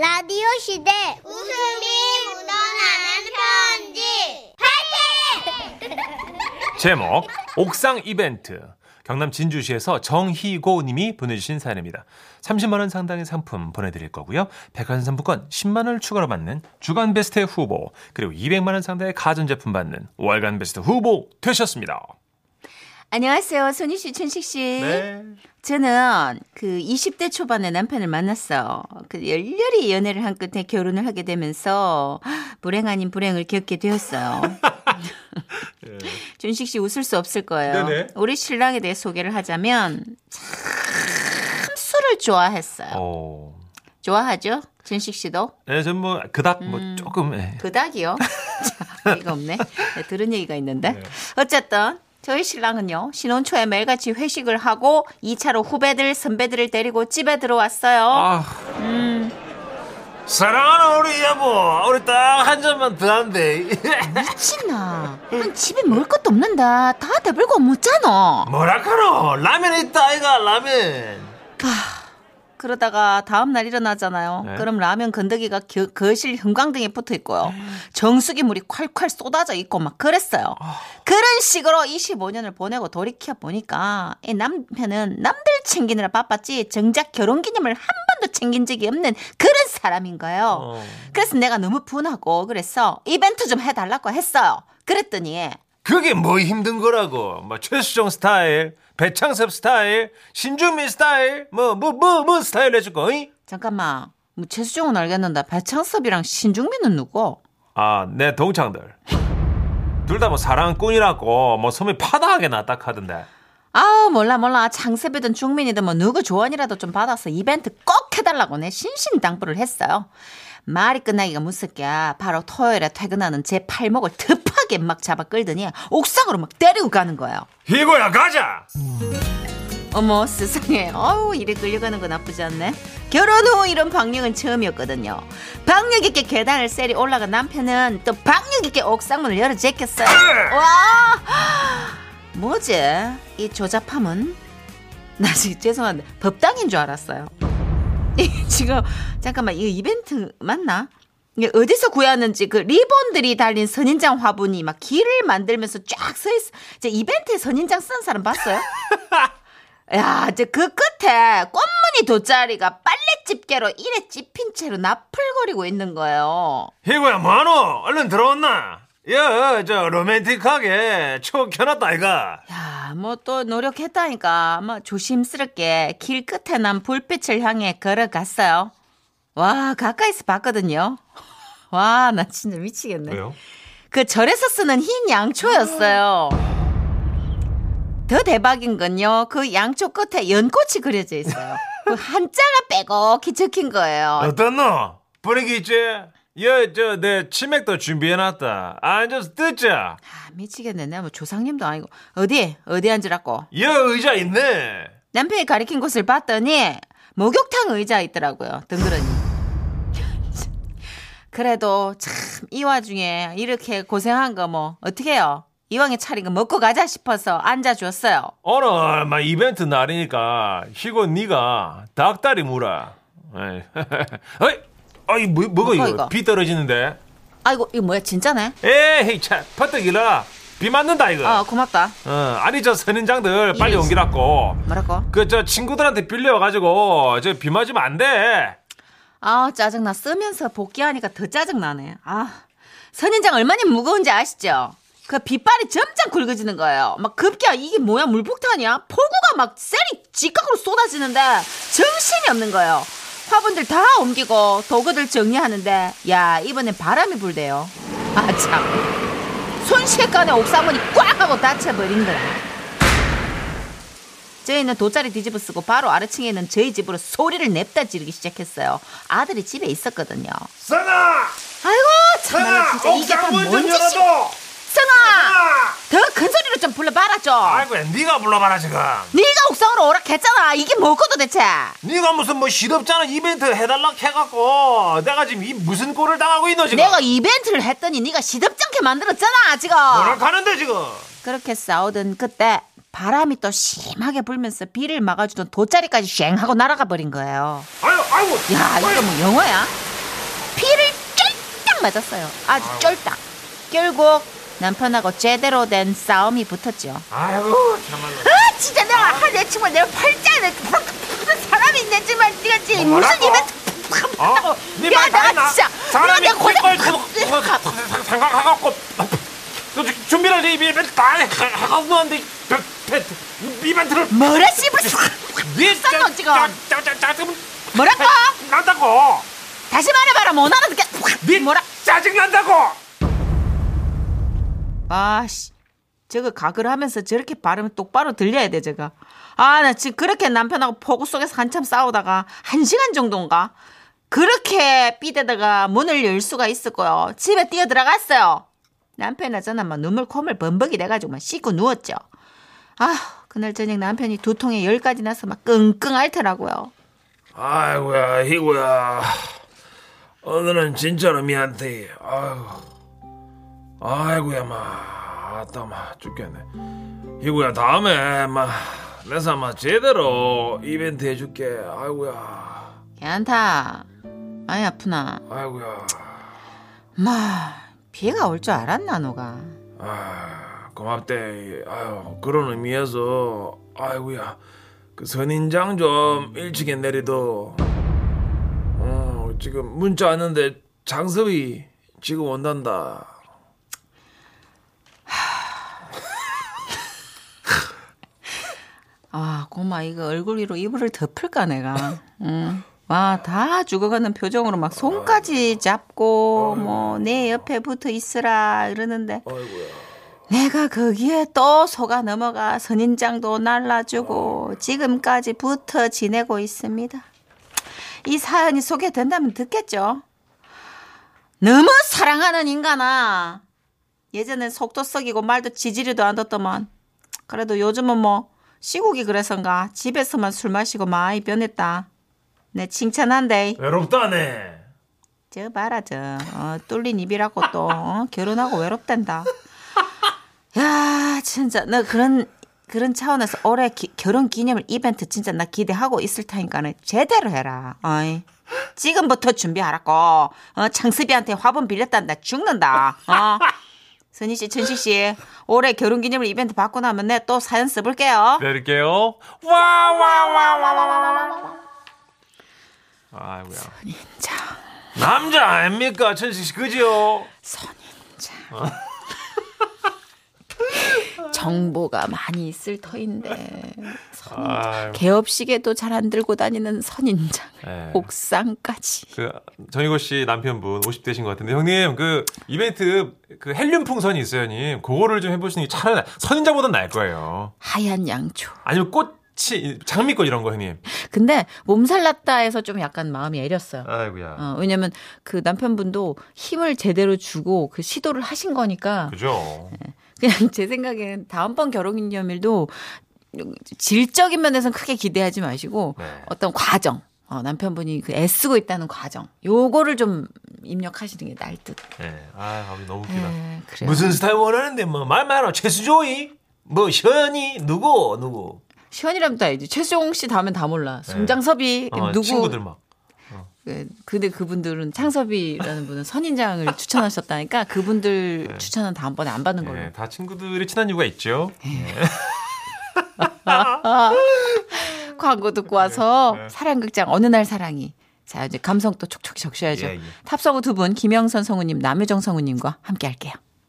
라디오 시대 웃음이 묻어나는 편지 제목 옥상 이벤트 경남 진주시에서 정희고 님이 보내주신 사연입니다. 30만 원 상당의 상품 보내드릴 거고요. 백화점 상품권 10만 원을 추가로 받는 주간 베스트 후보 그리고 200만 원 상당의 가전제품 받는 월간 베스트 후보 되셨습니다. 안녕하세요. 손희 씨, 춘식 씨. 네. 저는 그 20대 초반에 남편을 만났어요. 그 열렬히 연애를 한 끝에 결혼을 하게 되면서 불행 아닌 불행을 겪게 되었어요. 준식 씨 웃을 수 없을 거예요. 네네. 우리 신랑에 대해 소개를 하자면 참 술을 좋아했어요. 어. 좋아하죠? 준식 씨도? 네, 전 뭐 그닥 뭐 조금 예. 그닥이요? 자, 이가 없네. 네, 들은 얘기가 있는데. 어쨌든 저희 신랑은요. 신혼 초에 매일같이 회식을 하고 2차로 후배들, 선배들을 데리고 집에 들어왔어요. 아. 사랑하는 우리 여보, 우리 딱 한 잔만 더 한대. 미친나. 난 집에 먹을 것도 없는데 다 대불고 묻잖아. 뭐라카노? 라면 있다, 아이가 라면. 그러다가 다음 날 일어나잖아요. 네. 그럼 라면 건더기가 겨- 거실 형광등에 붙어 있고요. 정수기 물이 콸콸 쏟아져 있고 막 그랬어요. 그런 식으로 25년을 보내고 돌이켜 보니까 이 남편은 남들 챙기느라 바빴지 정작 결혼 기념을 한 번도 챙긴 적이 없는 그런 사람인 거예요. 어. 그래서 내가 너무 분하고 그래서 이벤트 좀 해달라고 했어요. 그랬더니 그게 뭐 힘든 거라고. 뭐 최수종 스타일, 배창섭 스타일, 신주민 스타일, 뭐 뭐 뭐 뭐 스타일 해줄 거. 이? 잠깐만 뭐 최수종은 알겠는데 배창섭이랑 신중민은 누구? 아, 내 동창들. 둘 다 뭐 사랑꾼이라고 뭐 소문이 파다하게 났다 하던데. 아 몰라 몰라 창섭이든 중민이든 뭐 누구 조언이라도 좀 받아서 이벤트 꼭 해달라고 내 신신당부를 했어요. 말이 끝나기가 무섭게 바로 토요일에 퇴근하는 제 팔목을 급 하게 막 잡아 끌더니 옥상으로 막 때리고 가는 거예요. 이거야 가자. 어머 세상에 어우 이래 끌려가는 거 나쁘지 않네. 결혼 후 이런 박력은 처음이었거든요. 박력 있게 계단을 세리 올라간 남편은 또 박력 있게 옥상문을 열어 제꼈어요. 와 뭐지 이 조잡함은 나 지금 죄송한데 법당인 줄 알았어요. 이 지금 잠깐만 이거 이벤트 맞나? 어디서 구했는지 그 리본들이 달린 선인장 화분이 막 길을 만들면서 쫙 서 있어. 이제 이벤트에 선인장 쓴 사람 봤어요? 야, 이제 그 끝에 꽃무늬 돗자리가 빨래 집게로 이래 찝힌 채로 나풀거리고 있는 거예요. 이거야 뭐하노? 얼른 들어왔나? 야, 저 로맨틱하게 추억 켜놨다 아이가. 야, 뭐 또 노력했다니까. 뭐 조심스럽게 길 끝에 난 불빛을 향해 걸어갔어요. 와, 가까이서 봤거든요. 와, 나 진짜 미치겠네. 그 절에서 쓰는 흰 양초였어요. 더 대박인 건요. 그 양초 끝에 연꽃이 그려져 있어요. 그 한자가 빼곡히 적힌 거예요. 어떻노? 분위기 있지? 여, 저, 내 치맥도 준비해놨다. 앉아서 듣자. 아, 미치겠네. 내가 뭐 조상님도 아니고. 어디? 어디 앉으라고? 여 의자 있네. 남편이 가리킨 곳을 봤더니 목욕탕 의자 있더라고요. 덩그러니. 그래도 참 이 와중에 이렇게 고생한 거 뭐 어떻게 해요? 이왕에 차린 거 먹고 가자 싶어서 앉아줬어요. 오늘 막 이벤트 날이니까 희고 네가 닭다리 물어. 에이, 어이 뭐, 뭐가 이거? 이거? 비 떨어지는데? 아이고 이거 뭐야 진짜네? 에이, 차, 퍼뜩 일어나. 비 맞는다 이거. 어 고맙다. 어, 아니 저 선인장들 빨리 이리 옮기라고. 뭐라고? 그 저 친구들한테 빌려 가지고 저 비 맞으면 안 돼. 아 짜증나 쓰면서 복귀하니까 더 짜증나네. 아 선인장 얼마나 무거운지 아시죠? 그 빗발이 점점 굵어지는 거예요. 막 급기야 이게 뭐야 물폭탄이야? 폭우가 막 셀이 직각으로 쏟아지는데 정신이 없는 거예요. 화분들 다 옮기고 도구들 정리하는데 야 이번엔 바람이 불대요. 아 참. 순식간에 옥상문이 꽉 하고 닫혀버린 거야. 저희는 돗자리 뒤집어 쓰고 바로 아래층에 있는 저희 집으로 소리를 냅다 지르기 시작했어요. 아들이 집에 있었거든요. 선아, 아이고 참나 진짜 이게 다뭔 짓이야. 성아 더 큰 소리로 좀 불러봐라 좀. 아이고, 네가 불러봐라 지금. 네가 옥상으로 오락했잖아. 이게 뭐고 도대체? 네가 무슨 뭐 시덥잖아 이벤트 해달라 해갖고 내가 지금 이 무슨 꼴을 당하고 있노 지금? 내가 이벤트를 했더니 네가 시덥잖게 만들었잖아 지금. 뭐라 하는데 지금? 그렇게 싸우던 그때 바람이 또 심하게 불면서 비를 막아주던 돗자리까지 쉥 하고 날아가 버린 거예요. 아유, 아이고. 야 이거 뭐 영어야? 맞았어요. 아주 쫄딱. 결국 남편하고 제대로 된 싸움이 붙었죠. 아이고 참말로. 아 진짜 내가 한내 친구 내가 팔자에 사람이 있네 정말 뛰었지 무슨? 이벤트 어? 네 야, 말 나. 사람이 그걸 생각하고 준비를 이 이벤트 다 하고 하는데 뭐라 네 쌍놈 지금. 뭐라고? 난다고. 다시 말해봐라 못 알아듣게 네 뭐라? 짜증 난다고. 아씨 저거 가글 하면서 저렇게 발음이 똑바로 들려야 돼 저거. 아나 지금 그렇게 남편하고 폭우 속에서 한참 싸우다가 한 시간 정도인가? 그렇게 삐대다가 문을 열 수가 있었고요. 집에 뛰어 들어갔어요. 남편이나 저는 막 눈물 콧물 범벅이 돼가지고 막 씻고 누웠죠. 아 그날 저녁 남편이 두통에 열까지 나서 막 끙끙 앓더라고요. 아이고야 희구야. 오늘은 진짜로 미안해. 아이고 아이고야 마. 아따 마. 죽겠네. 희구야 다음에 마. 내가 마 제대로 이벤트 해줄게. 아이고야. 괜찮다. 많이 아프나? 아이고야. 마 비가 올 줄 알았나 너가? 아 고맙대. 아유 그런 의미에서 아이고야. 그 선인장 좀 일찍이 내리도. 어 지금 문자 왔는데 장섭이 지금 온단다. 아, 고마. 이거 얼굴 위로 이불을 덮을까 내가. 응. 와, 다 죽어가는 표정으로 막 손까지 잡고 뭐 내 옆에 붙어 있으라 이러는데. 아이고야 내가 거기에 또 속아 넘어가 선인장도 날라주고 지금까지 붙어 지내고 있습니다. 이 사연이 소개된다면 듣겠죠. 너무 사랑하는 인간아. 예전엔 속도 썩이고 말도 지지리도 안 듣더만. 그래도 요즘은 뭐 시국이 그래서인가 집에서만 술 마시고 많이 변했다. 내 칭찬한대. 외롭다네 저 봐라 저 어, 뚫린 입이라고 또 어, 결혼하고 외롭단다. 야 진짜 나 그런 그런 차원에서 올해 기- 결혼 기념일 이벤트 진짜 나 기대하고 있을 테니까는 제대로 해라. 어이. 지금부터 준비하라고. 어, 창습이한테 화분 빌렸단다 죽는다. 어. 선희 씨, 천식 씨, 올해 결혼 기념일 이벤트 받고 나면 내 또 사연 써볼게요. 내릴게요 와 와 와 와 와 와 와 아이고야 자, 남자 아닙니까 천식 씨 그지요 선인장. 정보가 많이 있을 터인데. 개업식에도 잘 안 들고 다니는 선인장 네. 옥상까지. 그 정희고 씨 남편분 50대신 것 같은데 형님 그 이벤트 그 헬륨 풍선이 있어요 형님. 그거를 좀 해보시는 게 차라리 선인장보단 나을 거예요. 하얀 양초. 아니면 꽃이 장미꽃 이런 거 형님. 근데 몸살 났다 해서 좀 약간 마음이 애렸어요. 아이고야. 어, 왜냐면 그 남편분도 힘을 제대로 주고 그 시도를 하신 거니까. 그죠 그냥 제 생각엔 다음번 결혼기념일도 질적인 면에서는 크게 기대하지 마시고 네. 어떤 과정 어, 남편분이 그 애쓰고 있다는 과정 요거를 좀 입력하시는 게 나을 듯. 네. 아 너무 웃기다 네. 무슨 스타일 원하는데 뭐말 많아 최수조이 뭐 현이 누구 누구 시원이라면 다 알지. 최수용 씨 다음엔 다 몰라. 송장섭이 어, 누구 친구들 막 그, 근데 그분들은 창섭이라는 분은 선인장을 추천하셨다니까 그분들 추천은 다음번에 안 받는 걸로. 네, 다 친구들이 친한 이유가 있죠 광고 듣고 와서 네. 사랑극장 어느 날 사랑이. 자 이제 감성 또 촉촉히 적셔야죠. 예, 예. 탑성우 두 분 김영선 성우님, 남효정 성우님과 함께 할게요.